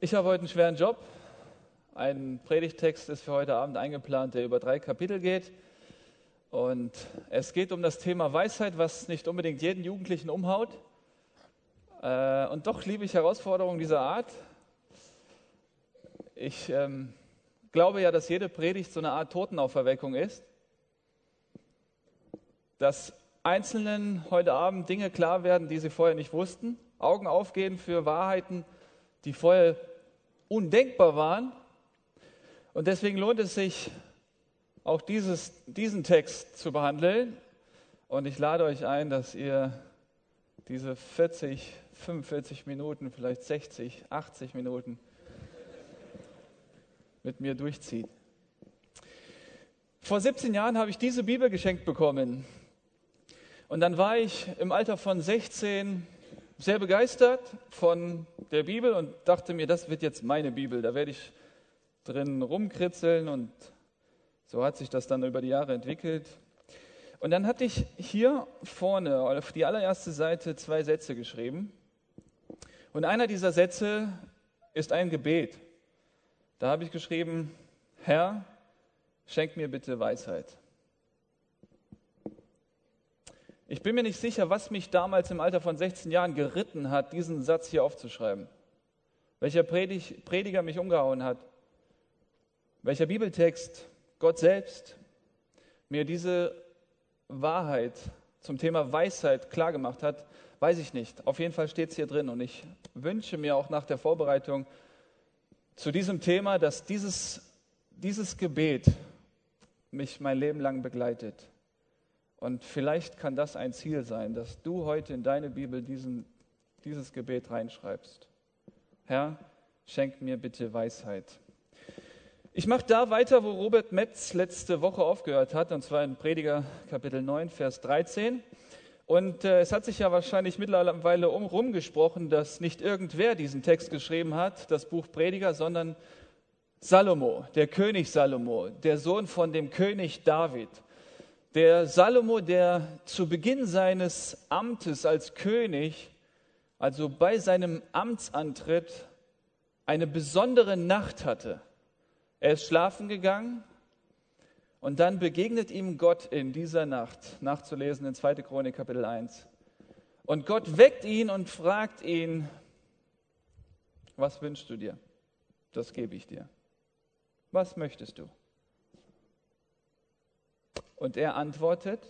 Ich habe heute einen schweren Job. Ein Predigtext ist für heute Abend eingeplant, der über drei Kapitel geht. Und es geht um das Thema Weisheit, was nicht unbedingt jeden Jugendlichen umhaut. Äh, und doch liebe ich Herausforderungen dieser Art. Ich ähm, glaube ja, dass jede Predigt so eine Art Totenauferweckung ist. Dass Einzelnen heute Abend Dinge klar werden, die sie vorher nicht wussten. Augen aufgehen für Wahrheiten, die vorher undenkbar waren. Und deswegen lohnt es sich, auch dieses, diesen Text zu behandeln. Und ich lade euch ein, dass ihr diese 40, 45 Minuten, vielleicht 60, 80 Minuten mit mir durchzieht. Vor 17 Jahren habe ich diese Bibel geschenkt bekommen. Und dann war ich im Alter von 16 sehr begeistert von der Bibel und dachte mir, das wird jetzt meine Bibel. Da werde ich drin rumkritzeln und so hat sich das dann über die Jahre entwickelt. Und dann hatte ich hier vorne auf die allererste Seite zwei Sätze geschrieben. Und einer dieser Sätze ist ein Gebet. Da habe ich geschrieben, Herr, schenk mir bitte Weisheit. Ich bin mir nicht sicher, was mich damals im Alter von 16 Jahren geritten hat, diesen Satz hier aufzuschreiben. Welcher Predig, Prediger mich umgehauen hat. Welcher Bibeltext, Gott selbst, mir diese Wahrheit zum Thema Weisheit klargemacht hat, weiß ich nicht. Auf jeden Fall steht es hier drin. Und ich wünsche mir auch nach der Vorbereitung zu diesem Thema, dass dieses, dieses Gebet mich mein Leben lang begleitet. Und vielleicht kann das ein Ziel sein, dass du heute in deine Bibel diesen, dieses Gebet reinschreibst. Herr, schenk mir bitte Weisheit. Ich mache da weiter, wo Robert Metz letzte Woche aufgehört hat, und zwar in Prediger Kapitel 9, Vers 13. Und äh, es hat sich ja wahrscheinlich mittlerweile um, rumgesprochen, dass nicht irgendwer diesen Text geschrieben hat, das Buch Prediger, sondern Salomo, der König Salomo, der Sohn von dem König David. Der Salomo, der zu Beginn seines Amtes als König, also bei seinem Amtsantritt, eine besondere Nacht hatte. Er ist schlafen gegangen und dann begegnet ihm Gott in dieser Nacht, nachzulesen in 2. Chronik Kapitel 1. Und Gott weckt ihn und fragt ihn, was wünschst du dir? Das gebe ich dir. Was möchtest du? Und er antwortet,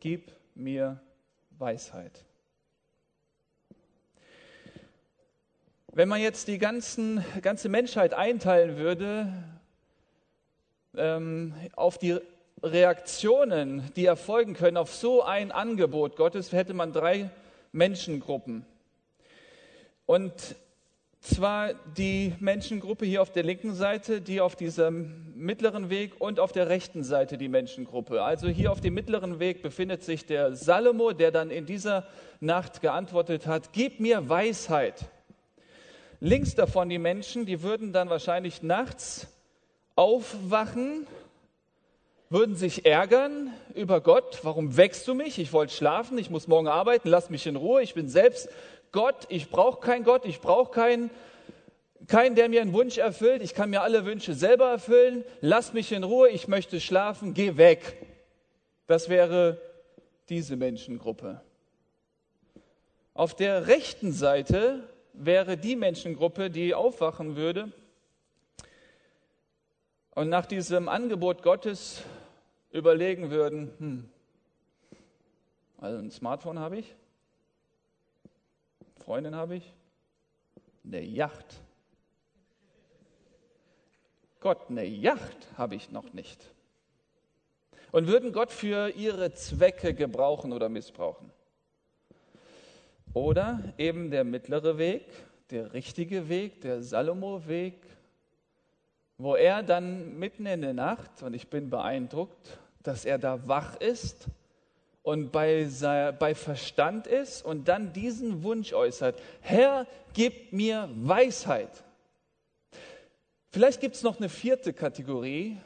gib mir Weisheit. Wenn man jetzt die ganzen, ganze Menschheit einteilen würde ähm, auf die Reaktionen, die erfolgen können auf so ein Angebot Gottes, hätte man drei Menschengruppen. Und zwar die Menschengruppe hier auf der linken Seite, die auf diesem mittleren Weg und auf der rechten Seite die Menschengruppe. Also hier auf dem mittleren Weg befindet sich der Salomo, der dann in dieser Nacht geantwortet hat, gib mir Weisheit. Links davon die Menschen, die würden dann wahrscheinlich nachts aufwachen, würden sich ärgern über Gott, warum wächst du mich? Ich wollte schlafen, ich muss morgen arbeiten, lass mich in Ruhe, ich bin selbst Gott, ich brauche keinen Gott, ich brauche keinen, keinen, der mir einen Wunsch erfüllt, ich kann mir alle Wünsche selber erfüllen, lass mich in Ruhe, ich möchte schlafen, geh weg. Das wäre diese Menschengruppe. Auf der rechten Seite wäre die Menschengruppe, die aufwachen würde. Und nach diesem Angebot Gottes überlegen würden, hm, also ein Smartphone habe ich, Freundin habe ich, eine Yacht. Gott, eine Yacht habe ich noch nicht. Und würden Gott für ihre Zwecke gebrauchen oder missbrauchen. Oder eben der mittlere Weg, der richtige Weg, der Salomo-Weg, wo er dann mitten in der Nacht, und ich bin beeindruckt, dass er da wach ist und bei, bei Verstand ist und dann diesen Wunsch äußert, Herr, gib mir Weisheit. Vielleicht gibt es noch eine vierte Kategorie,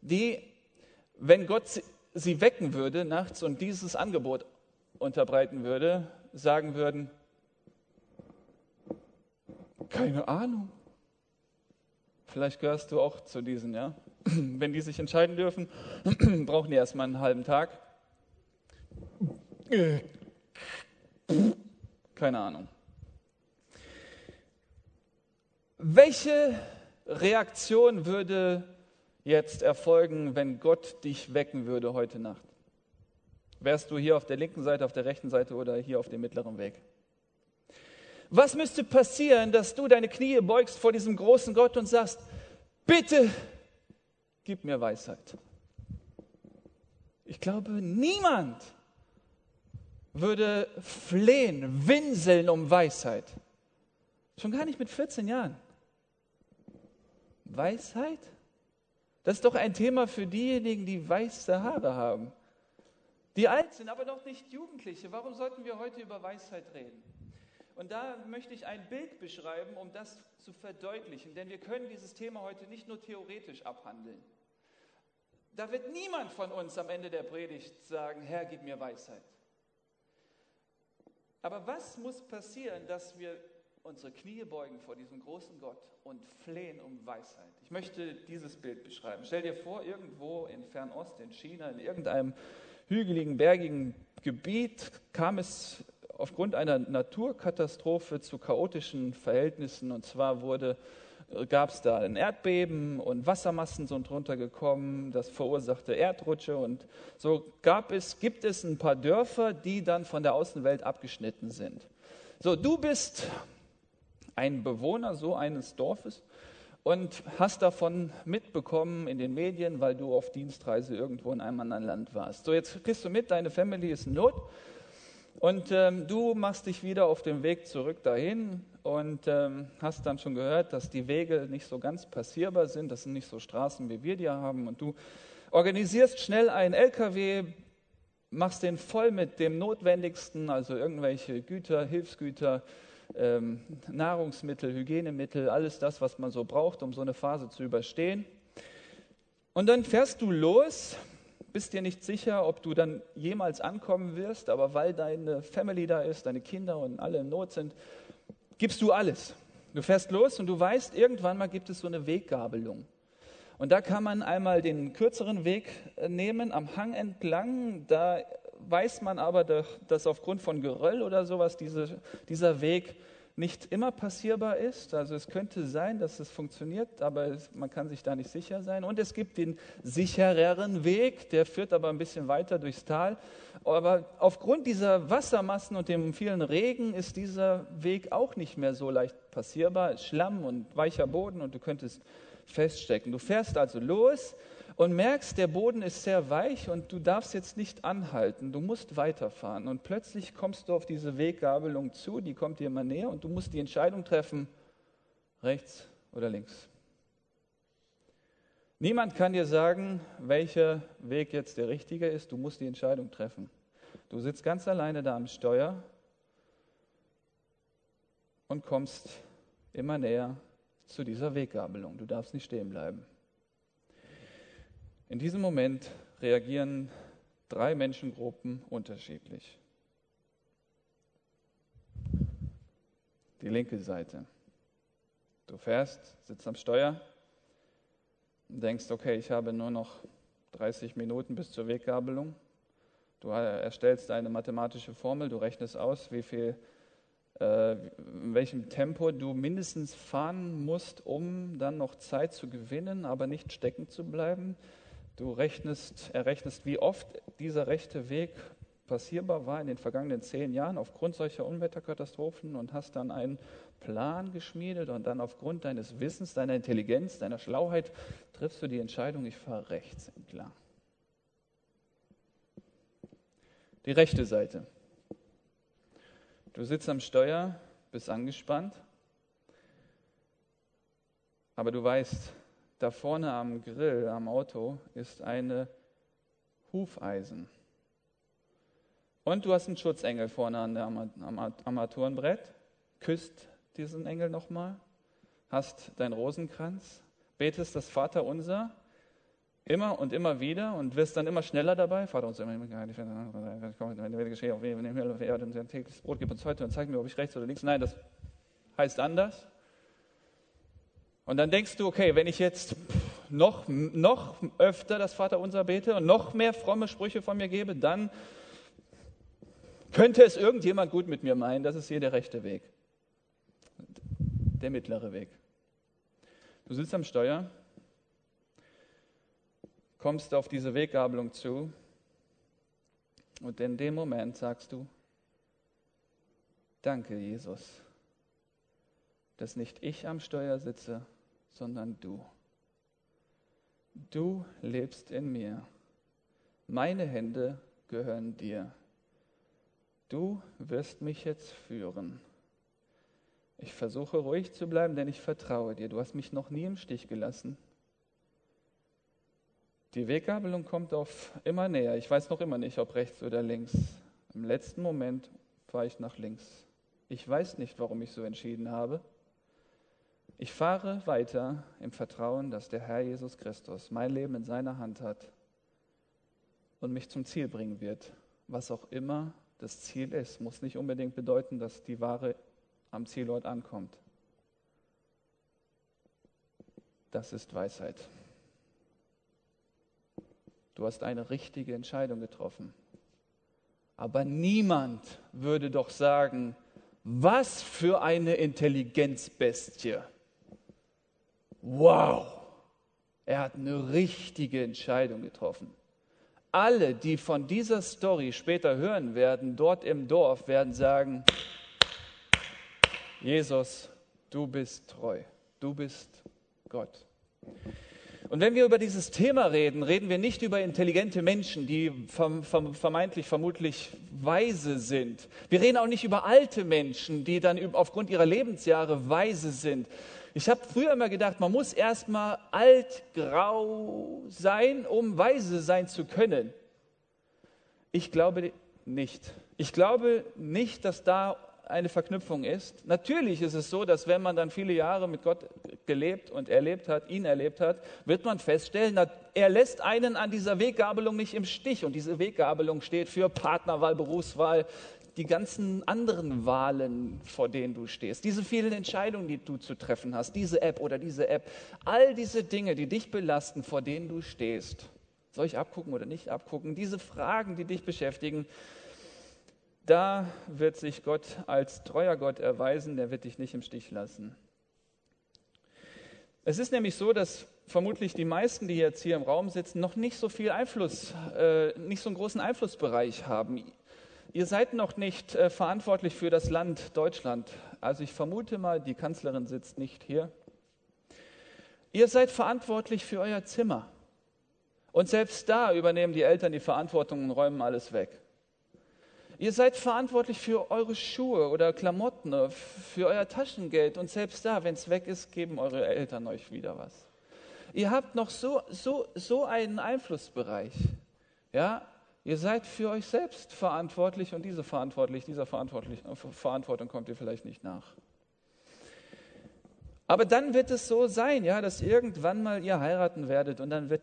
die, wenn Gott sie wecken würde nachts und dieses Angebot unterbreiten würde, sagen würden, Keine Ahnung. Vielleicht gehörst du auch zu diesen, ja? Wenn die sich entscheiden dürfen, brauchen die erstmal einen halben Tag. Keine Ahnung. Welche Reaktion würde jetzt erfolgen, wenn Gott dich wecken würde heute Nacht? Wärst du hier auf der linken Seite, auf der rechten Seite oder hier auf dem mittleren Weg? Was müsste passieren, dass du deine Knie beugst vor diesem großen Gott und sagst, bitte gib mir Weisheit? Ich glaube, niemand würde flehen, winseln um Weisheit. Schon gar nicht mit 14 Jahren. Weisheit? Das ist doch ein Thema für diejenigen, die weiße Haare haben. Die alt sind, aber noch nicht Jugendliche. Warum sollten wir heute über Weisheit reden? Und da möchte ich ein Bild beschreiben, um das zu verdeutlichen, denn wir können dieses Thema heute nicht nur theoretisch abhandeln. Da wird niemand von uns am Ende der Predigt sagen, Herr, gib mir Weisheit. Aber was muss passieren, dass wir unsere Knie beugen vor diesem großen Gott und flehen um Weisheit? Ich möchte dieses Bild beschreiben. Stell dir vor, irgendwo in Fernost, in China, in irgendeinem hügeligen, bergigen Gebiet kam es aufgrund einer Naturkatastrophe zu chaotischen Verhältnissen. Und zwar wurde gab es da ein Erdbeben und Wassermassen sind runtergekommen, das verursachte Erdrutsche und so gab es, gibt es ein paar Dörfer, die dann von der Außenwelt abgeschnitten sind. So, du bist ein Bewohner so eines Dorfes und hast davon mitbekommen in den Medien, weil du auf Dienstreise irgendwo in einem anderen Land warst. So, jetzt kriegst du mit, deine Family ist in Not und ähm, du machst dich wieder auf den Weg zurück dahin und ähm, hast dann schon gehört, dass die Wege nicht so ganz passierbar sind. Das sind nicht so Straßen, wie wir die haben. Und du organisierst schnell einen LKW, machst den voll mit dem Notwendigsten, also irgendwelche Güter, Hilfsgüter, ähm, Nahrungsmittel, Hygienemittel, alles das, was man so braucht, um so eine Phase zu überstehen. Und dann fährst du los bist dir nicht sicher, ob du dann jemals ankommen wirst, aber weil deine Family da ist, deine Kinder und alle in Not sind, gibst du alles. Du fährst los und du weißt, irgendwann mal gibt es so eine Weggabelung. Und da kann man einmal den kürzeren Weg äh, nehmen, am Hang entlang. Da weiß man aber, dass aufgrund von Geröll oder sowas diese, dieser Weg nicht immer passierbar ist. Also es könnte sein, dass es funktioniert, aber es, man kann sich da nicht sicher sein. Und es gibt den sichereren Weg, der führt aber ein bisschen weiter durchs Tal. Aber aufgrund dieser Wassermassen und dem vielen Regen ist dieser Weg auch nicht mehr so leicht passierbar. Schlamm und weicher Boden und du könntest feststecken. Du fährst also los und merkst, der Boden ist sehr weich und du darfst jetzt nicht anhalten, du musst weiterfahren. Und plötzlich kommst du auf diese Weggabelung zu, die kommt dir immer näher und du musst die Entscheidung treffen, rechts oder links. Niemand kann dir sagen, welcher Weg jetzt der richtige ist, du musst die Entscheidung treffen. Du sitzt ganz alleine da am Steuer und kommst immer näher zu dieser Weggabelung. Du darfst nicht stehen bleiben. In diesem Moment reagieren drei Menschengruppen unterschiedlich. Die linke Seite. Du fährst, sitzt am Steuer und denkst, okay, ich habe nur noch 30 Minuten bis zur Weggabelung. Du erstellst eine mathematische Formel, du rechnest aus, wie viel, äh, in welchem Tempo du mindestens fahren musst, um dann noch Zeit zu gewinnen, aber nicht stecken zu bleiben. Du rechnest, errechnest, wie oft dieser rechte Weg passierbar war in den vergangenen zehn Jahren aufgrund solcher Unwetterkatastrophen und hast dann einen Plan geschmiedet und dann aufgrund deines Wissens, deiner Intelligenz, deiner Schlauheit triffst du die Entscheidung, ich fahre rechts entlang. Die rechte Seite. Du sitzt am Steuer, bist angespannt, aber du weißt, da vorne am Grill, am Auto, ist eine Hufeisen. Und du hast einen Schutzengel vorne an der am Armaturenbrett, küsst diesen Engel nochmal, hast deinen Rosenkranz, betest das Vaterunser immer und immer wieder und wirst dann immer schneller dabei. Vater wenn werde geschehen, auf auf Erde, tägliches Brot gib uns heute und zeig mir, ob ich rechts oder links. Nein, das heißt anders. Und dann denkst du, okay, wenn ich jetzt noch, noch öfter das Vaterunser bete und noch mehr fromme Sprüche von mir gebe, dann könnte es irgendjemand gut mit mir meinen. Das ist hier der rechte Weg. Der mittlere Weg. Du sitzt am Steuer, kommst auf diese Weggabelung zu und in dem Moment sagst du, danke Jesus, dass nicht ich am Steuer sitze, sondern du. Du lebst in mir. Meine Hände gehören dir. Du wirst mich jetzt führen. Ich versuche ruhig zu bleiben, denn ich vertraue dir. Du hast mich noch nie im Stich gelassen. Die Weggabelung kommt auf immer näher. Ich weiß noch immer nicht, ob rechts oder links. Im letzten Moment fahre ich nach links. Ich weiß nicht, warum ich so entschieden habe. Ich fahre weiter im Vertrauen, dass der Herr Jesus Christus mein Leben in seiner Hand hat und mich zum Ziel bringen wird. Was auch immer das Ziel ist, muss nicht unbedingt bedeuten, dass die Ware am Zielort ankommt. Das ist Weisheit. Du hast eine richtige Entscheidung getroffen. Aber niemand würde doch sagen, was für eine Intelligenzbestie. Wow, er hat eine richtige Entscheidung getroffen. Alle, die von dieser Story später hören werden, dort im Dorf, werden sagen, Jesus, du bist treu, du bist Gott. Und wenn wir über dieses Thema reden, reden wir nicht über intelligente Menschen, die vermeintlich, vermutlich weise sind. Wir reden auch nicht über alte Menschen, die dann aufgrund ihrer Lebensjahre weise sind. Ich habe früher immer gedacht, man muss erstmal altgrau sein, um weise sein zu können. Ich glaube nicht. Ich glaube nicht, dass da eine Verknüpfung ist. Natürlich ist es so, dass wenn man dann viele Jahre mit Gott gelebt und erlebt hat, ihn erlebt hat, wird man feststellen, er lässt einen an dieser Weggabelung nicht im Stich. Und diese Weggabelung steht für Partnerwahl, Berufswahl, die ganzen anderen Wahlen, vor denen du stehst, diese vielen Entscheidungen, die du zu treffen hast, diese App oder diese App, all diese Dinge, die dich belasten, vor denen du stehst. Soll ich abgucken oder nicht abgucken? Diese Fragen, die dich beschäftigen, da wird sich Gott als treuer Gott erweisen, der wird dich nicht im Stich lassen. Es ist nämlich so, dass vermutlich die meisten, die jetzt hier im Raum sitzen, noch nicht so viel Einfluss, äh, nicht so einen großen Einflussbereich haben. Ihr seid noch nicht äh, verantwortlich für das Land Deutschland. Also ich vermute mal, die Kanzlerin sitzt nicht hier. Ihr seid verantwortlich für euer Zimmer. Und selbst da übernehmen die Eltern die Verantwortung und räumen alles weg. Ihr seid verantwortlich für eure Schuhe oder Klamotten, äh, für euer Taschengeld und selbst da, wenn es weg ist, geben eure Eltern euch wieder was. Ihr habt noch so, so, so einen Einflussbereich. Ja, ihr seid für euch selbst verantwortlich und diese verantwortlich, dieser verantwortlich, äh, Verantwortung kommt ihr vielleicht nicht nach. Aber dann wird es so sein, ja, dass irgendwann mal ihr heiraten werdet und dann wird,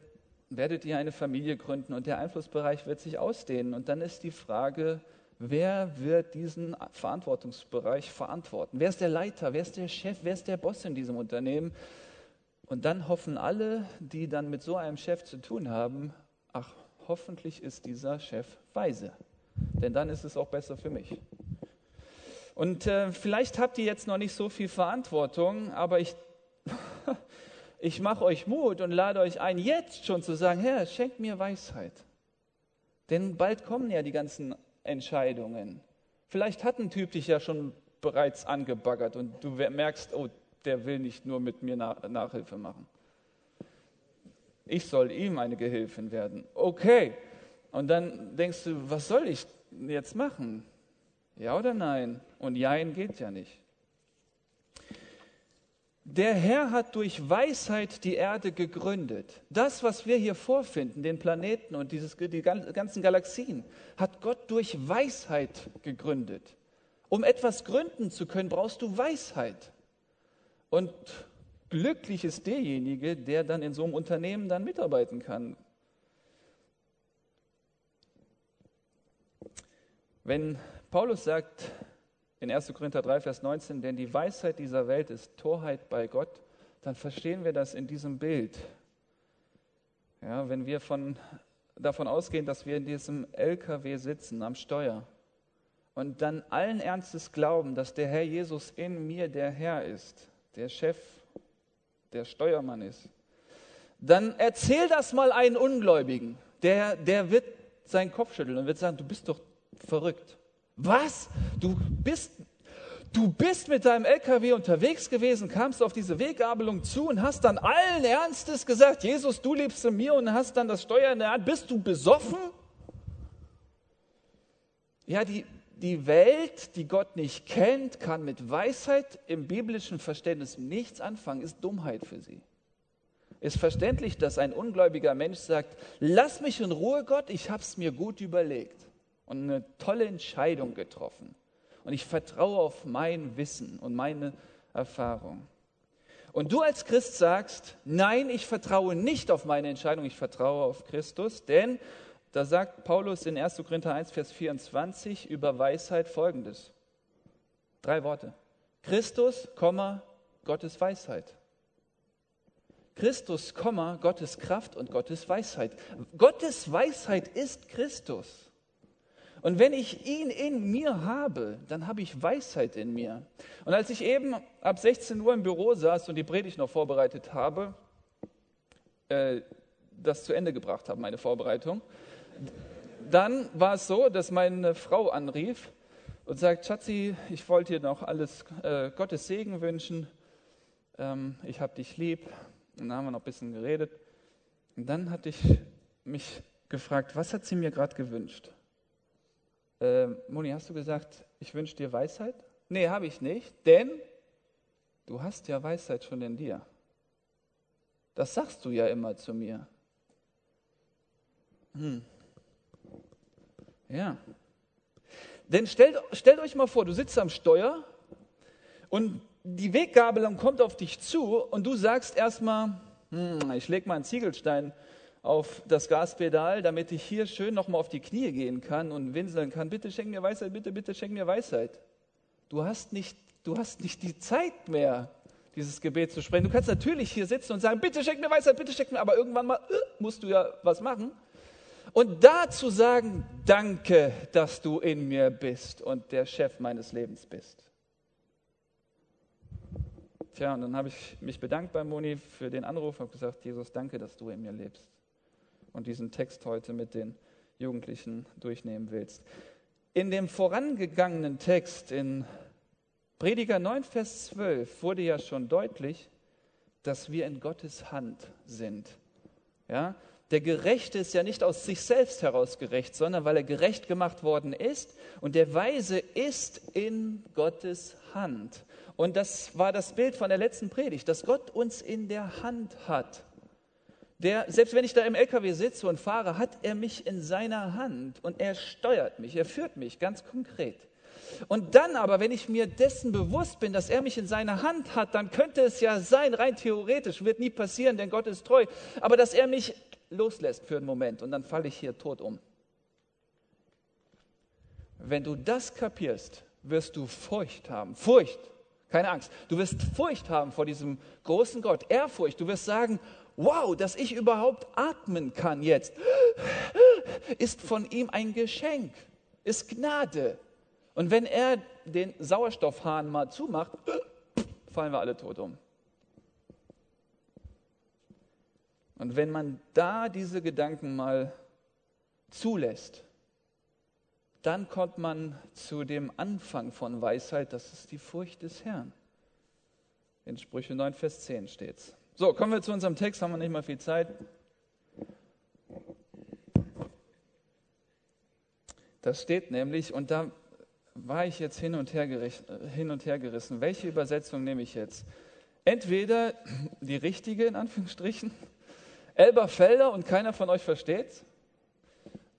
werdet ihr eine Familie gründen und der Einflussbereich wird sich ausdehnen. Und dann ist die Frage, Wer wird diesen Verantwortungsbereich verantworten? Wer ist der Leiter? Wer ist der Chef? Wer ist der Boss in diesem Unternehmen? Und dann hoffen alle, die dann mit so einem Chef zu tun haben, ach, hoffentlich ist dieser Chef weise, denn dann ist es auch besser für mich. Und äh, vielleicht habt ihr jetzt noch nicht so viel Verantwortung, aber ich, ich mache euch Mut und lade euch ein, jetzt schon zu sagen, Herr, schenkt mir Weisheit. Denn bald kommen ja die ganzen Entscheidungen. Vielleicht hat ein Typ dich ja schon bereits angebaggert und du merkst, oh, der will nicht nur mit mir Nachhilfe machen. Ich soll ihm eine Gehilfin werden. Okay. Und dann denkst du, was soll ich jetzt machen? Ja oder nein? Und Jein geht ja nicht. Der Herr hat durch Weisheit die Erde gegründet. Das, was wir hier vorfinden, den Planeten und dieses, die ganzen Galaxien, hat Gott durch Weisheit gegründet. Um etwas gründen zu können, brauchst du Weisheit. Und glücklich ist derjenige, der dann in so einem Unternehmen dann mitarbeiten kann. Wenn Paulus sagt, in 1. Korinther 3, Vers 19, denn die Weisheit dieser Welt ist Torheit bei Gott, dann verstehen wir das in diesem Bild. Ja, wenn wir von, davon ausgehen, dass wir in diesem LKW sitzen am Steuer und dann allen Ernstes glauben, dass der Herr Jesus in mir der Herr ist, der Chef, der Steuermann ist, dann erzähl das mal einen Ungläubigen. Der, der wird seinen Kopf schütteln und wird sagen, du bist doch verrückt. Was? Du bist, du bist mit deinem LKW unterwegs gewesen, kamst auf diese Weggabelung zu und hast dann allen Ernstes gesagt, Jesus, du lebst in mir und hast dann das Steuer in der Hand. Bist du besoffen? Ja, die, die Welt, die Gott nicht kennt, kann mit Weisheit im biblischen Verständnis nichts anfangen, ist Dummheit für sie. Ist verständlich, dass ein ungläubiger Mensch sagt, lass mich in Ruhe, Gott, ich habe es mir gut überlegt und eine tolle Entscheidung getroffen. Und ich vertraue auf mein Wissen und meine Erfahrung. Und du als Christ sagst, nein, ich vertraue nicht auf meine Entscheidung, ich vertraue auf Christus, denn da sagt Paulus in 1. Korinther 1, Vers 24 über Weisheit folgendes. Drei Worte. Christus, Gottes Weisheit. Christus, Gottes Kraft und Gottes Weisheit. Gottes Weisheit ist Christus. Und wenn ich ihn in mir habe, dann habe ich Weisheit in mir. Und als ich eben ab 16 Uhr im Büro saß und die Predigt noch vorbereitet habe, äh, das zu Ende gebracht habe, meine Vorbereitung, dann war es so, dass meine Frau anrief und sagt, Schatzi, ich wollte dir noch alles äh, Gottes Segen wünschen. Ähm, ich habe dich lieb. Und dann haben wir noch ein bisschen geredet. Und dann hatte ich mich gefragt, was hat sie mir gerade gewünscht? Äh, Moni, hast du gesagt, ich wünsche dir Weisheit? Nee, habe ich nicht, denn du hast ja Weisheit schon in dir. Das sagst du ja immer zu mir. Hm. Ja. Denn stellt, stellt euch mal vor, du sitzt am Steuer und die Weggabelung kommt auf dich zu und du sagst erstmal, hm, ich lege mal einen Ziegelstein auf das Gaspedal, damit ich hier schön nochmal auf die Knie gehen kann und winseln kann. Bitte schenk mir Weisheit, bitte, bitte schenk mir Weisheit. Du hast nicht, du hast nicht die Zeit mehr, dieses Gebet zu sprechen. Du kannst natürlich hier sitzen und sagen, bitte schenk mir Weisheit, bitte schenk mir, aber irgendwann mal äh, musst du ja was machen. Und dazu sagen, danke, dass du in mir bist und der Chef meines Lebens bist. Tja, und dann habe ich mich bedankt bei Moni für den Anruf und gesagt, Jesus, danke, dass du in mir lebst und diesen Text heute mit den Jugendlichen durchnehmen willst. In dem vorangegangenen Text in Prediger 9, Vers 12 wurde ja schon deutlich, dass wir in Gottes Hand sind. Ja, der Gerechte ist ja nicht aus sich selbst heraus gerecht, sondern weil er gerecht gemacht worden ist. Und der Weise ist in Gottes Hand. Und das war das Bild von der letzten Predigt, dass Gott uns in der Hand hat. Der, selbst wenn ich da im LKW sitze und fahre, hat er mich in seiner Hand und er steuert mich, er führt mich ganz konkret. Und dann aber, wenn ich mir dessen bewusst bin, dass er mich in seiner Hand hat, dann könnte es ja sein, rein theoretisch, wird nie passieren, denn Gott ist treu, aber dass er mich loslässt für einen Moment und dann falle ich hier tot um. Wenn du das kapierst, wirst du Furcht haben. Furcht, keine Angst. Du wirst Furcht haben vor diesem großen Gott, Ehrfurcht. Du wirst sagen, wow, dass ich überhaupt atmen kann jetzt, ist von ihm ein Geschenk, ist Gnade. Und wenn er den Sauerstoffhahn mal zumacht, fallen wir alle tot um. Und wenn man da diese Gedanken mal zulässt, dann kommt man zu dem Anfang von Weisheit, das ist die Furcht des Herrn. In Sprüche 9, Vers 10 steht's. So, kommen wir zu unserem Text, haben wir nicht mal viel Zeit. Das steht nämlich, und da war ich jetzt hin und her, hin und her gerissen. Welche Übersetzung nehme ich jetzt? Entweder die richtige, in Anführungsstrichen, Elberfelder und keiner von euch versteht's?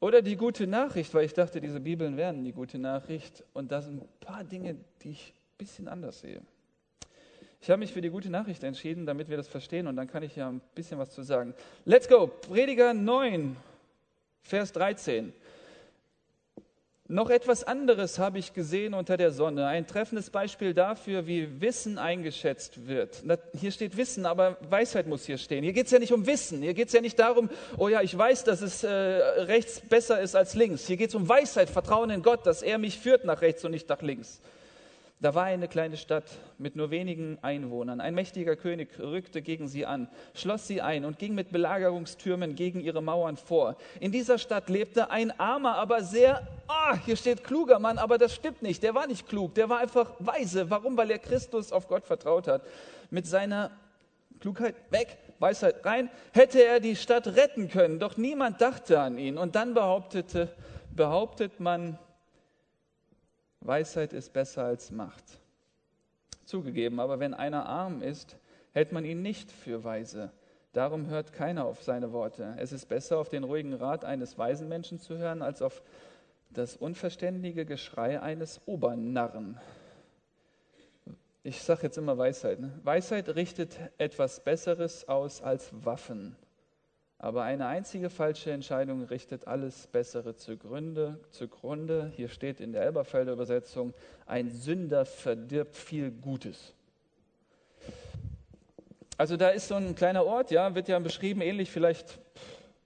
Oder die gute Nachricht, weil ich dachte, diese Bibeln wären die gute Nachricht. Und da sind ein paar Dinge, die ich ein bisschen anders sehe. Ich habe mich für die gute Nachricht entschieden, damit wir das verstehen und dann kann ich ja ein bisschen was zu sagen. Let's go. Prediger 9, Vers 13. Noch etwas anderes habe ich gesehen unter der Sonne. Ein treffendes Beispiel dafür, wie Wissen eingeschätzt wird. Hier steht Wissen, aber Weisheit muss hier stehen. Hier geht es ja nicht um Wissen. Hier geht es ja nicht darum, oh ja, ich weiß, dass es äh, rechts besser ist als links. Hier geht es um Weisheit, Vertrauen in Gott, dass er mich führt nach rechts und nicht nach links. Da war eine kleine Stadt mit nur wenigen Einwohnern. Ein mächtiger König rückte gegen sie an, schloss sie ein und ging mit Belagerungstürmen gegen ihre Mauern vor. In dieser Stadt lebte ein armer, aber sehr, ah, hier steht kluger Mann, aber das stimmt nicht. Der war nicht klug, der war einfach weise. Warum? Weil er Christus auf Gott vertraut hat. Mit seiner Klugheit weg, Weisheit rein, hätte er die Stadt retten können. Doch niemand dachte an ihn. Und dann behauptete, behauptet man, Weisheit ist besser als Macht. Zugegeben, aber wenn einer arm ist, hält man ihn nicht für weise. Darum hört keiner auf seine Worte. Es ist besser, auf den ruhigen Rat eines weisen Menschen zu hören, als auf das unverständige Geschrei eines Obernarren. Ich sage jetzt immer Weisheit. Ne? Weisheit richtet etwas Besseres aus als Waffen. Aber eine einzige falsche Entscheidung richtet alles Bessere zugrunde. zugrunde. Hier steht in der Elberfelder Übersetzung, ein Sünder verdirbt viel Gutes. Also da ist so ein kleiner Ort, ja, wird ja beschrieben, ähnlich vielleicht,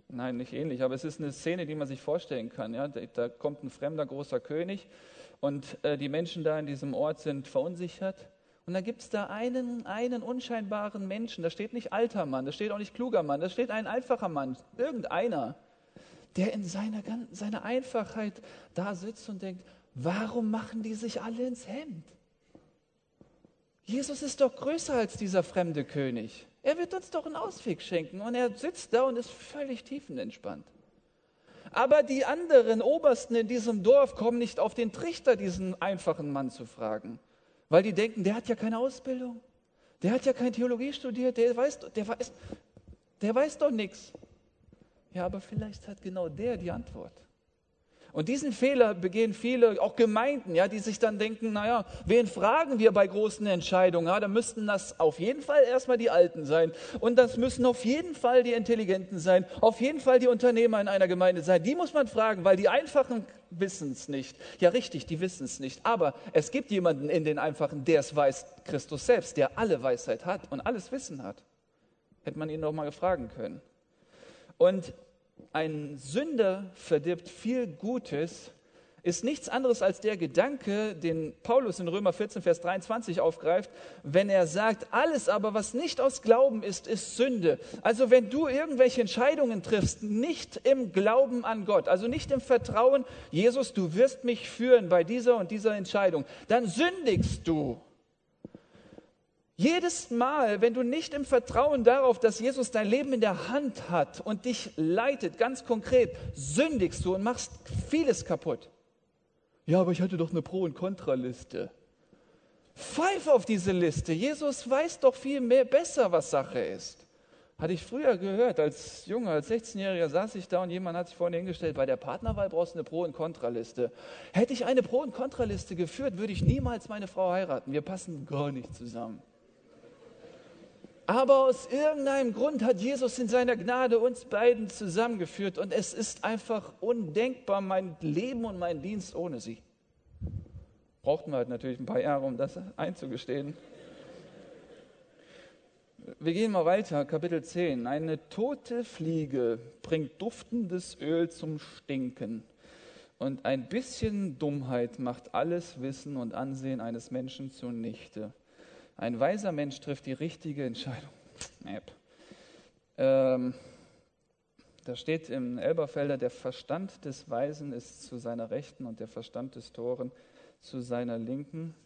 nein, nicht ähnlich, aber es ist eine Szene, die man sich vorstellen kann. Ja. Da, kommt ein fremder großer König und äh, die Menschen da in diesem Ort sind verunsichert und dann gibt es da einen, einen unscheinbaren Menschen, da steht nicht alter Mann, da steht auch nicht kluger Mann, da steht ein einfacher Mann, irgendeiner, der in seiner, seiner Einfachheit da sitzt und denkt, warum machen die sich alle ins Hemd? Jesus ist doch größer als dieser fremde König. Er wird uns doch einen Ausweg schenken. Und er sitzt da und ist völlig tiefenentspannt. Aber die anderen Obersten in diesem Dorf kommen nicht auf den Trichter, diesen einfachen Mann zu fragen. Weil die denken, der hat ja keine Ausbildung, der hat ja keine Theologie studiert, der weiß, der weiß, der weiß doch nichts. Ja, aber vielleicht hat genau der die Antwort. Und diesen Fehler begehen viele, auch Gemeinden, ja, die sich dann denken, naja, wen fragen wir bei großen Entscheidungen? Ja, da müssten das auf jeden Fall erstmal die Alten sein. Und das müssen auf jeden Fall die Intelligenten sein. Auf jeden Fall die Unternehmer in einer Gemeinde sein. Die muss man fragen, weil die Einfachen wissen es nicht. Ja, richtig, die wissen es nicht. Aber es gibt jemanden in den Einfachen, der es weiß, Christus selbst, der alle Weisheit hat und alles Wissen hat. Hätte man ihn doch mal fragen können. Und ein Sünder verdirbt viel Gutes, ist nichts anderes als der Gedanke, den Paulus in Römer 14, Vers 23 aufgreift, wenn er sagt, alles aber, was nicht aus Glauben ist, ist Sünde. Also wenn du irgendwelche Entscheidungen triffst, nicht im Glauben an Gott, also nicht im Vertrauen, Jesus, du wirst mich führen bei dieser und dieser Entscheidung, dann sündigst du. Jedes Mal, wenn du nicht im Vertrauen darauf, dass Jesus dein Leben in der Hand hat und dich leitet, ganz konkret, sündigst du und machst vieles kaputt. Ja, aber ich hatte doch eine Pro- und Kontraliste. Pfeif auf diese Liste. Jesus weiß doch viel mehr besser, was Sache ist. Hatte ich früher gehört, als Junge, als 16-Jähriger saß ich da und jemand hat sich vorne hingestellt, bei der Partnerwahl brauchst du eine Pro- und Kontraliste. Hätte ich eine Pro- und Kontraliste geführt, würde ich niemals meine Frau heiraten. Wir passen gar nicht zusammen. Aber aus irgendeinem Grund hat Jesus in seiner Gnade uns beiden zusammengeführt und es ist einfach undenkbar, mein Leben und mein Dienst ohne sie. Brauchten wir halt natürlich ein paar Jahre, um das einzugestehen. Wir gehen mal weiter, Kapitel 10. Eine tote Fliege bringt duftendes Öl zum Stinken. Und ein bisschen Dummheit macht alles Wissen und Ansehen eines Menschen zunichte. Ein weiser Mensch trifft die richtige Entscheidung. Ähm, da steht im Elberfelder, der Verstand des Weisen ist zu seiner Rechten und der Verstand des Toren zu seiner Linken,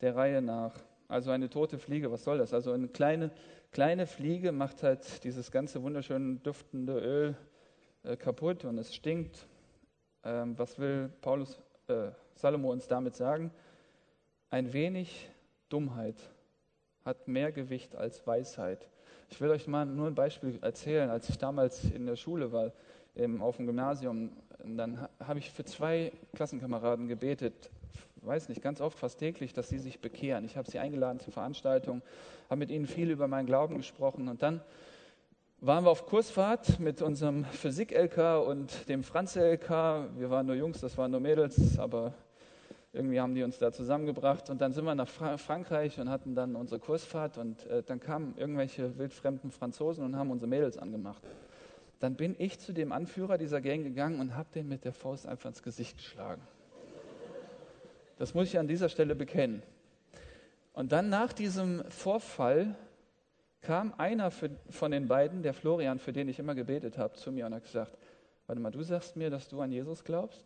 der Reihe nach. Also eine tote Fliege, was soll das? Also eine kleine, kleine Fliege macht halt dieses ganze wunderschön duftende Öl äh, kaputt und es stinkt. Ähm, was will Paulus, äh, Salomo uns damit sagen? Ein wenig Dummheit hat mehr Gewicht als Weisheit. Ich will euch mal nur ein Beispiel erzählen. Als ich damals in der Schule war, auf dem Gymnasium, dann habe ich für zwei Klassenkameraden gebetet, weiß nicht, ganz oft, fast täglich, dass sie sich bekehren. Ich habe sie eingeladen zur Veranstaltung, habe mit ihnen viel über meinen Glauben gesprochen und dann waren wir auf Kursfahrt mit unserem Physik-LK und dem Franz-LK. Wir waren nur Jungs, das waren nur Mädels, aber irgendwie haben die uns da zusammengebracht. Und dann sind wir nach Fra Frankreich und hatten dann unsere Kursfahrt. Und äh, dann kamen irgendwelche wildfremden Franzosen und haben unsere Mädels angemacht. Dann bin ich zu dem Anführer dieser Gang gegangen und habe den mit der Faust einfach ins Gesicht geschlagen. Das muss ich an dieser Stelle bekennen. Und dann nach diesem Vorfall kam einer für, von den beiden, der Florian, für den ich immer gebetet habe, zu mir und hat gesagt, warte mal, du sagst mir, dass du an Jesus glaubst?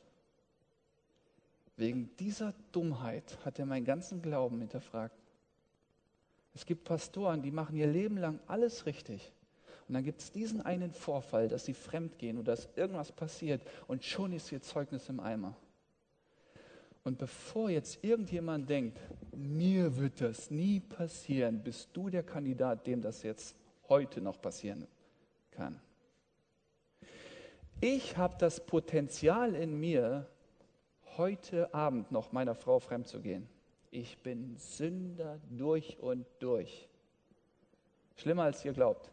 Wegen dieser Dummheit hat er meinen ganzen Glauben hinterfragt. Es gibt Pastoren, die machen ihr Leben lang alles richtig. Und dann gibt es diesen einen Vorfall, dass sie fremd gehen oder dass irgendwas passiert und schon ist ihr Zeugnis im Eimer. Und bevor jetzt irgendjemand denkt, mir wird das nie passieren, bist du der Kandidat, dem das jetzt heute noch passieren kann. Ich habe das Potenzial in mir, heute Abend noch meiner Frau fremd zu gehen. Ich bin Sünder durch und durch. Schlimmer als ihr glaubt.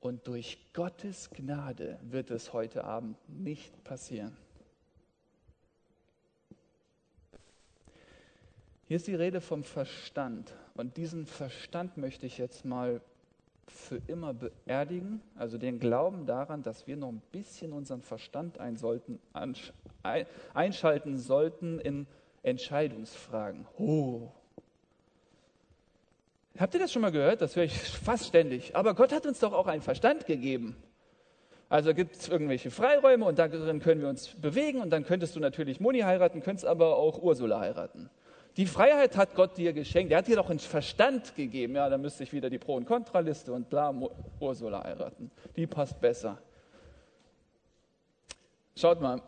Und durch Gottes Gnade wird es heute Abend nicht passieren. Hier ist die Rede vom Verstand. Und diesen Verstand möchte ich jetzt mal für immer beerdigen, also den Glauben daran, dass wir noch ein bisschen unseren Verstand ein sollten, einschalten sollten in Entscheidungsfragen. Oh. Habt ihr das schon mal gehört? Das höre ich fast ständig. Aber Gott hat uns doch auch einen Verstand gegeben. Also gibt es irgendwelche Freiräume und darin können wir uns bewegen und dann könntest du natürlich Moni heiraten, könntest aber auch Ursula heiraten. Die Freiheit hat Gott dir geschenkt. Er hat dir doch einen Verstand gegeben. Ja, da müsste ich wieder die Pro- und Kontraliste und bla, Ursula heiraten. Die passt besser. Schaut mal,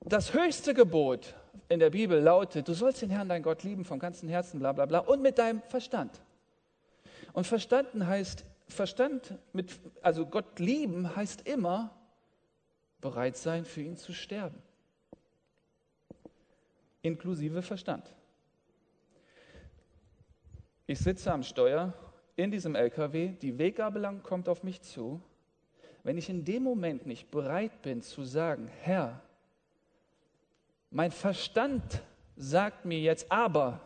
das höchste Gebot in der Bibel lautet, du sollst den Herrn, dein Gott, lieben vom ganzen Herzen, bla bla bla, und mit deinem Verstand. Und verstanden heißt, Verstand mit, also Gott lieben heißt immer bereit sein, für ihn zu sterben. Inklusive Verstand. Ich sitze am Steuer in diesem LKW, die Weggabelung kommt auf mich zu. Wenn ich in dem Moment nicht bereit bin zu sagen, Herr, mein Verstand sagt mir jetzt aber,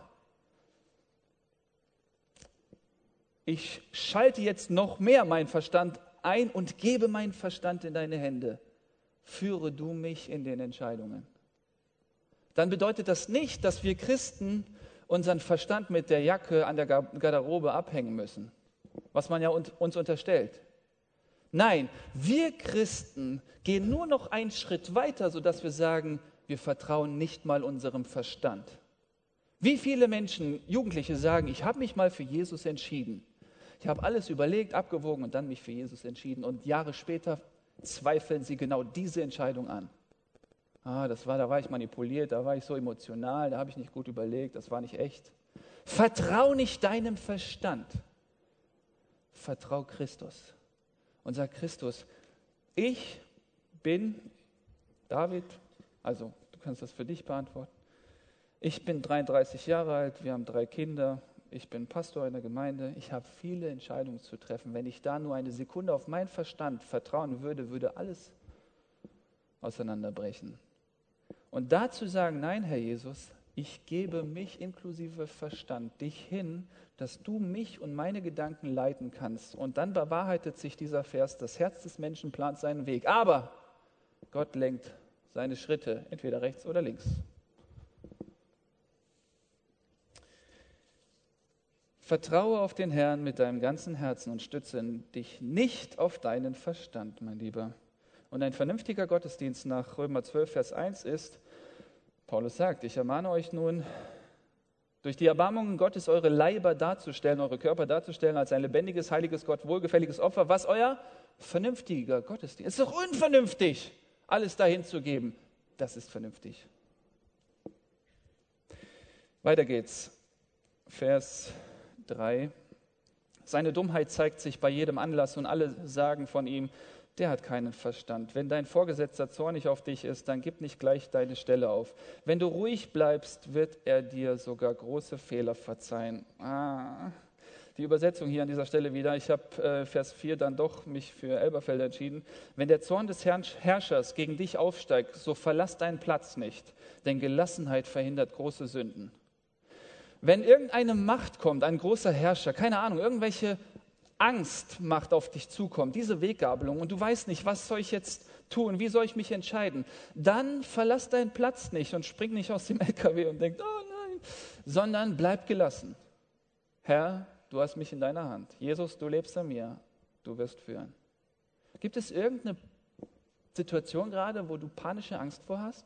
ich schalte jetzt noch mehr meinen Verstand ein und gebe meinen Verstand in deine Hände. Führe du mich in den Entscheidungen. Dann bedeutet das nicht, dass wir Christen unseren Verstand mit der Jacke an der Garderobe abhängen müssen, was man ja uns unterstellt. Nein, wir Christen gehen nur noch einen Schritt weiter, sodass wir sagen, wir vertrauen nicht mal unserem Verstand. Wie viele Menschen, Jugendliche sagen, ich habe mich mal für Jesus entschieden. Ich habe alles überlegt, abgewogen und dann mich für Jesus entschieden. Und Jahre später zweifeln sie genau diese Entscheidung an ah, das war, da war ich manipuliert, da war ich so emotional, da habe ich nicht gut überlegt, das war nicht echt. Vertrau nicht deinem Verstand. Vertrau Christus. Und sag Christus, ich bin David, also du kannst das für dich beantworten. Ich bin 33 Jahre alt, wir haben drei Kinder, ich bin Pastor in der Gemeinde, ich habe viele Entscheidungen zu treffen. Wenn ich da nur eine Sekunde auf meinen Verstand vertrauen würde, würde alles auseinanderbrechen. Und dazu sagen, nein, Herr Jesus, ich gebe mich inklusive Verstand dich hin, dass du mich und meine Gedanken leiten kannst. Und dann bewahrheitet sich dieser Vers, das Herz des Menschen plant seinen Weg. Aber Gott lenkt seine Schritte, entweder rechts oder links. Vertraue auf den Herrn mit deinem ganzen Herzen und stütze dich nicht auf deinen Verstand, mein Lieber. Und ein vernünftiger Gottesdienst nach Römer 12, Vers 1 ist, Paulus sagt, ich ermahne euch nun, durch die Erbarmungen Gottes eure Leiber darzustellen, eure Körper darzustellen als ein lebendiges, heiliges, Gott wohlgefälliges Opfer, was euer vernünftiger Gottesdienst. ist Es ist doch unvernünftig, alles dahin zu geben. Das ist vernünftig. Weiter geht's. Vers 3. Seine Dummheit zeigt sich bei jedem Anlass und alle sagen von ihm, der hat keinen Verstand. Wenn dein Vorgesetzter zornig auf dich ist, dann gib nicht gleich deine Stelle auf. Wenn du ruhig bleibst, wird er dir sogar große Fehler verzeihen. Ah. die Übersetzung hier an dieser Stelle wieder. Ich habe äh, Vers 4 dann doch mich für Elberfeld entschieden. Wenn der Zorn des Herrschers gegen dich aufsteigt, so verlass deinen Platz nicht, denn Gelassenheit verhindert große Sünden. Wenn irgendeine Macht kommt, ein großer Herrscher, keine Ahnung, irgendwelche Angstmacht auf dich zukommt, diese Weggabelung, und du weißt nicht, was soll ich jetzt tun, wie soll ich mich entscheiden, dann verlass deinen Platz nicht und spring nicht aus dem LKW und denk, oh nein, sondern bleib gelassen. Herr, du hast mich in deiner Hand. Jesus, du lebst an mir, du wirst führen. Gibt es irgendeine Situation gerade, wo du panische Angst vor hast?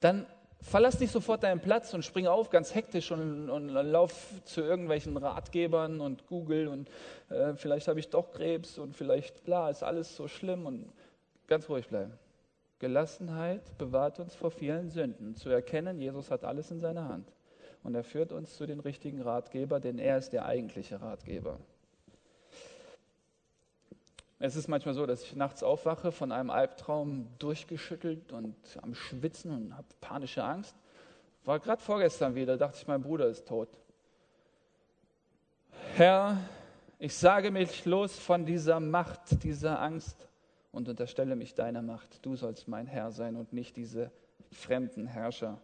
Dann verlass nicht sofort deinen Platz und spring auf ganz hektisch und, und, lauf zu irgendwelchen Ratgebern und Google und äh, vielleicht habe ich doch Krebs und vielleicht, klar, ist alles so schlimm und ganz ruhig bleiben. Gelassenheit bewahrt uns vor vielen Sünden. Zu erkennen, Jesus hat alles in seiner Hand. Und er führt uns zu den richtigen Ratgeber, denn er ist der eigentliche Ratgeber. Es ist manchmal so, dass ich nachts aufwache, von einem Albtraum durchgeschüttelt und am Schwitzen und habe panische Angst. War gerade vorgestern wieder, dachte ich, mein Bruder ist tot. Herr, ich sage mich los von dieser Macht, dieser Angst und unterstelle mich deiner Macht. Du sollst mein Herr sein und nicht diese fremden Herrscher.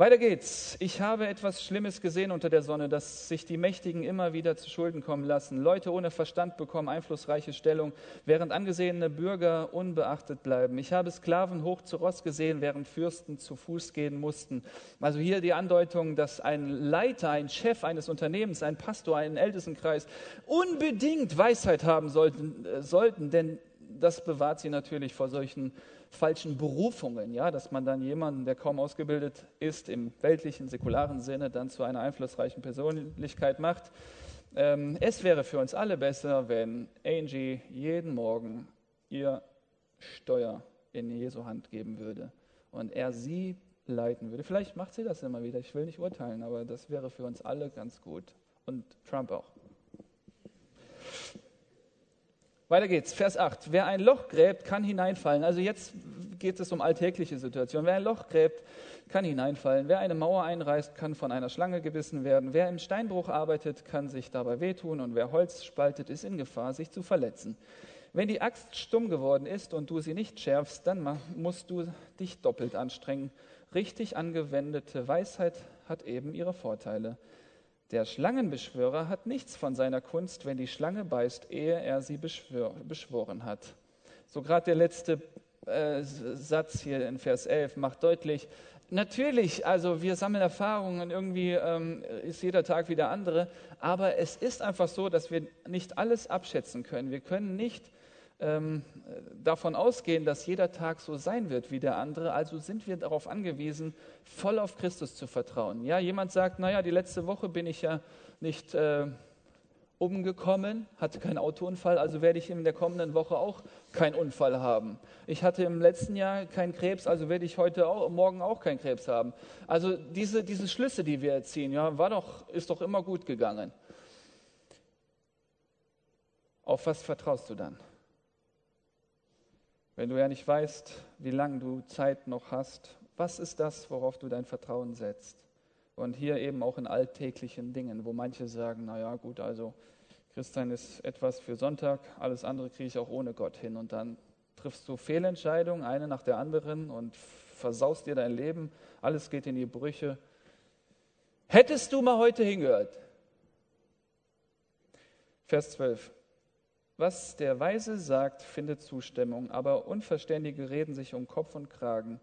Weiter geht's. Ich habe etwas Schlimmes gesehen unter der Sonne, dass sich die Mächtigen immer wieder zu Schulden kommen lassen. Leute ohne Verstand bekommen einflussreiche Stellung, während angesehene Bürger unbeachtet bleiben. Ich habe Sklaven hoch zu Ross gesehen, während Fürsten zu Fuß gehen mussten. Also hier die Andeutung, dass ein Leiter, ein Chef eines Unternehmens, ein Pastor, ein Ältestenkreis unbedingt Weisheit haben sollten, äh, sollten denn das bewahrt sie natürlich vor solchen falschen Berufungen, ja, dass man dann jemanden, der kaum ausgebildet ist, im weltlichen, säkularen Sinne dann zu einer einflussreichen Persönlichkeit macht. Ähm, es wäre für uns alle besser, wenn Angie jeden Morgen ihr Steuer in Jesu Hand geben würde und er sie leiten würde. Vielleicht macht sie das immer wieder, ich will nicht urteilen, aber das wäre für uns alle ganz gut und Trump auch. Weiter geht's, Vers 8. Wer ein Loch gräbt, kann hineinfallen. Also jetzt geht es um alltägliche Situationen. Wer ein Loch gräbt, kann hineinfallen. Wer eine Mauer einreißt, kann von einer Schlange gebissen werden. Wer im Steinbruch arbeitet, kann sich dabei wehtun. Und wer Holz spaltet, ist in Gefahr, sich zu verletzen. Wenn die Axt stumm geworden ist und du sie nicht schärfst, dann musst du dich doppelt anstrengen. Richtig angewendete Weisheit hat eben ihre Vorteile. Der Schlangenbeschwörer hat nichts von seiner Kunst, wenn die Schlange beißt, ehe er sie beschwör, beschworen hat. So gerade der letzte äh, Satz hier in Vers 11 macht deutlich, natürlich, also wir sammeln Erfahrungen, irgendwie ähm, ist jeder Tag wieder andere, aber es ist einfach so, dass wir nicht alles abschätzen können. Wir können nicht ähm, davon ausgehen, dass jeder Tag so sein wird wie der andere. Also sind wir darauf angewiesen, voll auf Christus zu vertrauen. Ja, jemand sagt, naja, die letzte Woche bin ich ja nicht äh, umgekommen, hatte keinen Autounfall, also werde ich in der kommenden Woche auch keinen Unfall haben. Ich hatte im letzten Jahr keinen Krebs, also werde ich heute auch, morgen auch keinen Krebs haben. Also diese, diese Schlüsse, die wir erziehen, ja, war doch, ist doch immer gut gegangen. Auf was vertraust du dann? Wenn du ja nicht weißt, wie lange du Zeit noch hast, was ist das, worauf du dein Vertrauen setzt? Und hier eben auch in alltäglichen Dingen, wo manche sagen, naja gut, also Christsein ist etwas für Sonntag, alles andere kriege ich auch ohne Gott hin. Und dann triffst du Fehlentscheidungen, eine nach der anderen und versaust dir dein Leben, alles geht in die Brüche. Hättest du mal heute hingehört? Vers 12. Was der Weise sagt, findet Zustimmung, aber Unverständige reden sich um Kopf und Kragen.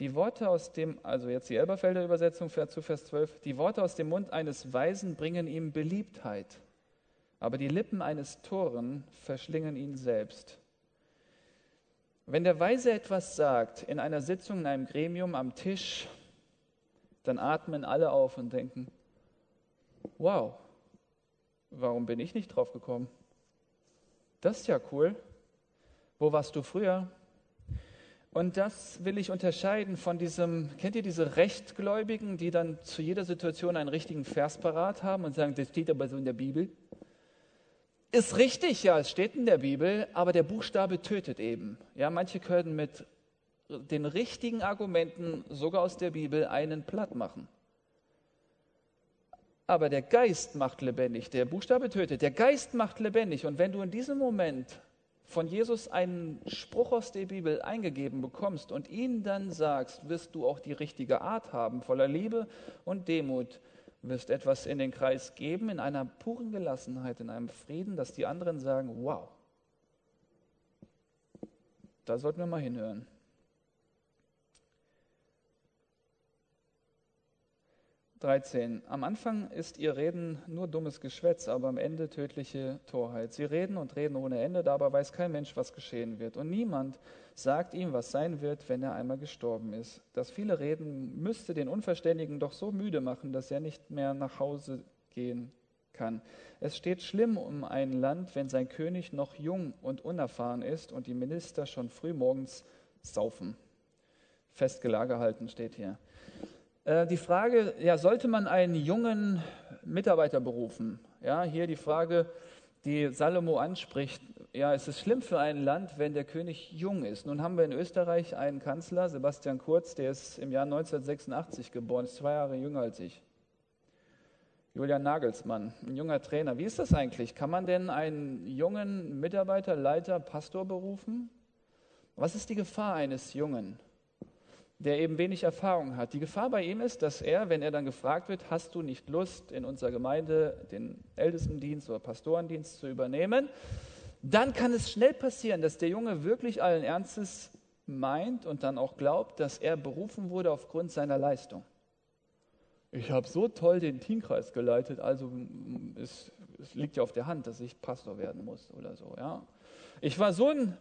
Die Worte aus dem, also jetzt die Elberfelder Übersetzung zu Vers 12, die Worte aus dem Mund eines Weisen bringen ihm Beliebtheit, aber die Lippen eines Toren verschlingen ihn selbst. Wenn der Weise etwas sagt, in einer Sitzung, in einem Gremium, am Tisch, dann atmen alle auf und denken, wow, warum bin ich nicht drauf gekommen? Das ist ja cool. Wo warst du früher? Und das will ich unterscheiden von diesem, kennt ihr diese Rechtgläubigen, die dann zu jeder Situation einen richtigen Vers parat haben und sagen, das steht aber so in der Bibel? Ist richtig, ja, es steht in der Bibel, aber der Buchstabe tötet eben. Ja, manche können mit den richtigen Argumenten sogar aus der Bibel einen platt machen. Aber der Geist macht lebendig. Der Buchstabe tötet, der Geist macht lebendig. Und wenn du in diesem Moment von Jesus einen Spruch aus der Bibel eingegeben bekommst und ihn dann sagst, wirst du auch die richtige Art haben, voller Liebe und Demut, wirst etwas in den Kreis geben, in einer puren Gelassenheit, in einem Frieden, dass die anderen sagen, wow, da sollten wir mal hinhören. 13. Am Anfang ist ihr Reden nur dummes Geschwätz, aber am Ende tödliche Torheit. Sie reden und reden ohne Ende, dabei weiß kein Mensch, was geschehen wird. Und niemand sagt ihm, was sein wird, wenn er einmal gestorben ist. Das viele Reden müsste den Unverständigen doch so müde machen, dass er nicht mehr nach Hause gehen kann. Es steht schlimm um ein Land, wenn sein König noch jung und unerfahren ist und die Minister schon früh morgens saufen. Festgelage halten steht hier. Äh, die Frage, ja, sollte man einen jungen Mitarbeiter berufen? Ja, hier die Frage, die Salomo anspricht. Ja, es ist schlimm für ein Land, wenn der König jung ist. Nun haben wir in Österreich einen Kanzler, Sebastian Kurz, der ist im Jahr 1986 geboren, ist zwei Jahre jünger als ich. Julian Nagelsmann, ein junger Trainer. Wie ist das eigentlich? Kann man denn einen jungen Mitarbeiter, Leiter, Pastor berufen? Was ist die Gefahr eines Jungen? Der eben wenig Erfahrung hat. Die Gefahr bei ihm ist, dass er, wenn er dann gefragt wird, hast du nicht Lust, in unserer Gemeinde den Ältestendienst oder Pastorendienst zu übernehmen, dann kann es schnell passieren, dass der Junge wirklich allen Ernstes meint und dann auch glaubt, dass er berufen wurde aufgrund seiner Leistung. Ich habe so toll den Teamkreis geleitet, also es, es liegt ja auf der Hand, dass ich Pastor werden muss oder so. Ja. Ich war so ein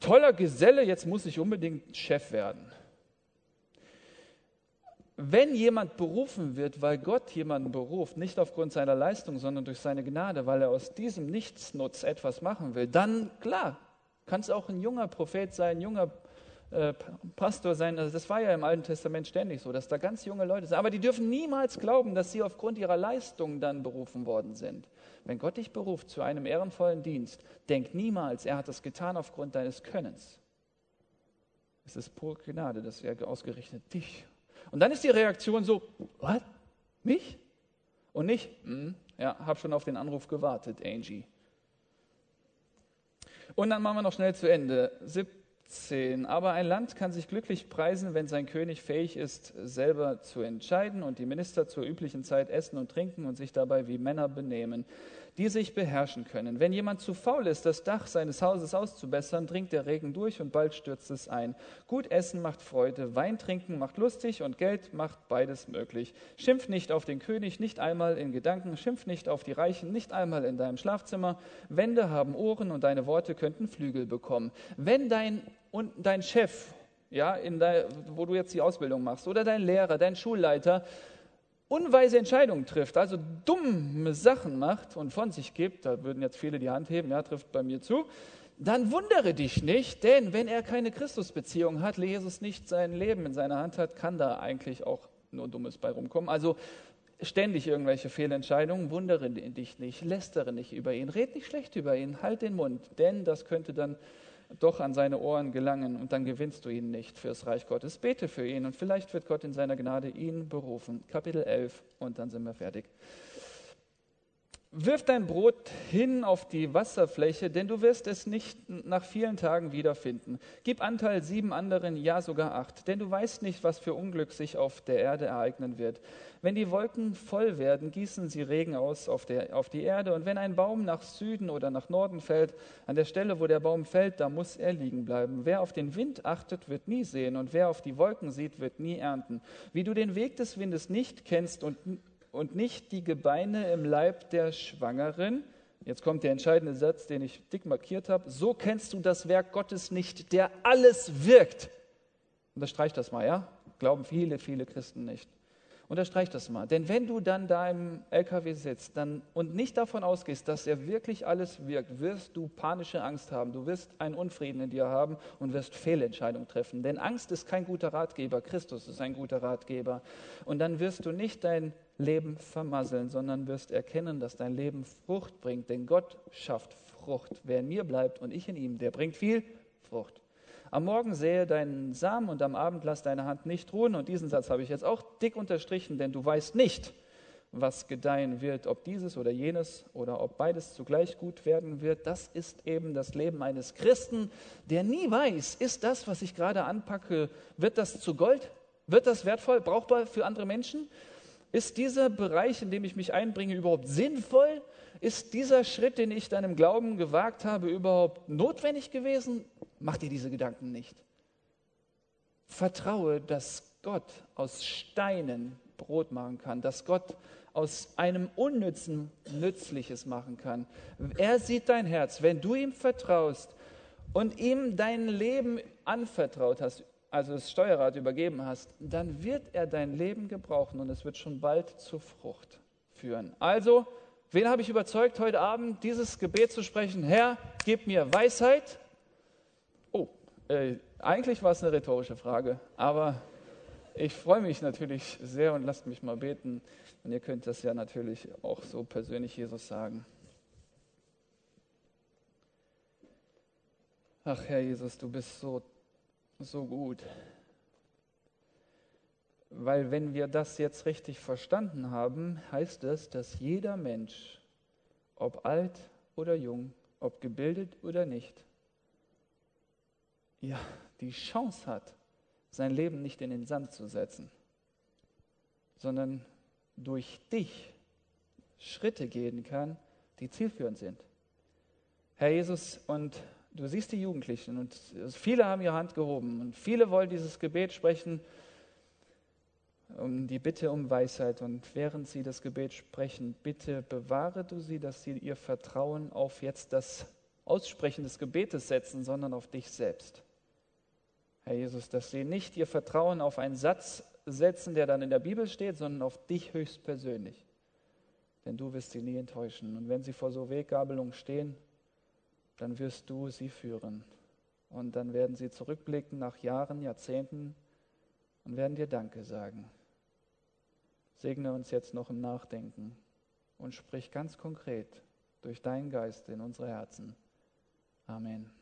toller Geselle, jetzt muss ich unbedingt Chef werden. Wenn jemand berufen wird, weil Gott jemanden beruft, nicht aufgrund seiner Leistung, sondern durch seine Gnade, weil er aus diesem Nichtsnutz etwas machen will, dann klar, kann es auch ein junger Prophet sein, ein junger äh, Pastor sein. Also das war ja im Alten Testament ständig so, dass da ganz junge Leute sind. Aber die dürfen niemals glauben, dass sie aufgrund ihrer Leistung dann berufen worden sind. Wenn Gott dich beruft zu einem ehrenvollen Dienst, denk niemals, er hat das getan aufgrund deines Könnens. Es ist pure Gnade, dass er ausgerechnet dich und dann ist die Reaktion so, was? Mich? Und nicht, hm, ja, hab schon auf den Anruf gewartet, Angie. Und dann machen wir noch schnell zu Ende. 17. Aber ein Land kann sich glücklich preisen, wenn sein König fähig ist, selber zu entscheiden und die Minister zur üblichen Zeit essen und trinken und sich dabei wie Männer benehmen die sich beherrschen können. Wenn jemand zu faul ist, das Dach seines Hauses auszubessern, dringt der Regen durch und bald stürzt es ein. Gut essen macht Freude, Wein trinken macht lustig und Geld macht beides möglich. Schimpf nicht auf den König, nicht einmal in Gedanken, schimpf nicht auf die Reichen, nicht einmal in deinem Schlafzimmer. Wände haben Ohren und deine Worte könnten Flügel bekommen. Wenn dein, und dein Chef, ja, in der, wo du jetzt die Ausbildung machst, oder dein Lehrer, dein Schulleiter, unweise Entscheidungen trifft, also dumme Sachen macht und von sich gibt, da würden jetzt viele die Hand heben, ja, trifft bei mir zu, dann wundere dich nicht, denn wenn er keine Christusbeziehung hat, Jesus nicht sein Leben in seiner Hand hat, kann da eigentlich auch nur Dummes bei rumkommen. Also ständig irgendwelche Fehlentscheidungen, wundere dich nicht, lästere nicht über ihn, red nicht schlecht über ihn, halt den Mund, denn das könnte dann doch an seine Ohren gelangen und dann gewinnst du ihn nicht fürs Reich Gottes. Bete für ihn und vielleicht wird Gott in seiner Gnade ihn berufen. Kapitel 11 und dann sind wir fertig. Wirf dein Brot hin auf die Wasserfläche, denn du wirst es nicht nach vielen Tagen wiederfinden. Gib Anteil sieben anderen, ja sogar acht, denn du weißt nicht, was für Unglück sich auf der Erde ereignen wird. Wenn die Wolken voll werden, gießen sie Regen aus auf, der, auf die Erde. Und wenn ein Baum nach Süden oder nach Norden fällt, an der Stelle, wo der Baum fällt, da muss er liegen bleiben. Wer auf den Wind achtet, wird nie sehen, und wer auf die Wolken sieht, wird nie ernten. Wie du den Weg des Windes nicht kennst und und nicht die Gebeine im Leib der Schwangeren. Jetzt kommt der entscheidende Satz, den ich dick markiert habe. So kennst du das Werk Gottes nicht, der alles wirkt. Unterstreich das mal, ja? Glauben viele, viele Christen nicht. Unterstreich das mal. Denn wenn du dann da im LKW sitzt dann, und nicht davon ausgehst, dass er wirklich alles wirkt, wirst du panische Angst haben. Du wirst einen Unfrieden in dir haben und wirst Fehlentscheidungen treffen. Denn Angst ist kein guter Ratgeber. Christus ist ein guter Ratgeber. Und dann wirst du nicht dein Leben vermasseln, sondern wirst erkennen, dass dein Leben Frucht bringt. Denn Gott schafft Frucht. Wer in mir bleibt und ich in ihm, der bringt viel Frucht. Am Morgen sähe deinen Samen und am Abend lass deine Hand nicht ruhen. Und diesen Satz habe ich jetzt auch dick unterstrichen, denn du weißt nicht, was gedeihen wird, ob dieses oder jenes oder ob beides zugleich gut werden wird. Das ist eben das Leben eines Christen, der nie weiß, ist das, was ich gerade anpacke, wird das zu Gold? Wird das wertvoll, brauchbar für andere Menschen? Ist dieser Bereich, in dem ich mich einbringe, überhaupt sinnvoll? Ist dieser Schritt, den ich dann im Glauben gewagt habe, überhaupt notwendig gewesen? Mach dir diese Gedanken nicht. Vertraue, dass Gott aus Steinen Brot machen kann, dass Gott aus einem Unnützen Nützliches machen kann. Er sieht dein Herz. Wenn du ihm vertraust und ihm dein Leben anvertraut hast, also das Steuerrad übergeben hast, dann wird er dein Leben gebrauchen und es wird schon bald zur Frucht führen. Also, wen habe ich überzeugt, heute Abend dieses Gebet zu sprechen? Herr, gib mir Weisheit. Oh, äh, eigentlich war es eine rhetorische Frage, aber ich freue mich natürlich sehr und lasst mich mal beten. Und ihr könnt das ja natürlich auch so persönlich Jesus sagen. Ach Herr Jesus, du bist so, so gut. Weil wenn wir das jetzt richtig verstanden haben, heißt es, dass jeder Mensch, ob alt oder jung, ob gebildet oder nicht, ja, die Chance hat, sein Leben nicht in den Sand zu setzen, sondern durch dich Schritte gehen kann, die zielführend sind. Herr Jesus, und du siehst die Jugendlichen und viele haben ihre Hand gehoben und viele wollen dieses Gebet sprechen, um die Bitte um Weisheit. Und während sie das Gebet sprechen, bitte bewahre du sie, dass sie ihr Vertrauen auf jetzt das Aussprechen des Gebetes setzen, sondern auf dich selbst. Herr Jesus, dass sie nicht ihr Vertrauen auf einen Satz setzen, der dann in der Bibel steht, sondern auf dich höchstpersönlich. Denn du wirst sie nie enttäuschen. Und wenn sie vor so Weggabelung stehen, dann wirst du sie führen. Und dann werden sie zurückblicken nach Jahren, Jahrzehnten und werden dir Danke sagen. Segne uns jetzt noch im Nachdenken und sprich ganz konkret durch deinen Geist in unsere Herzen. Amen.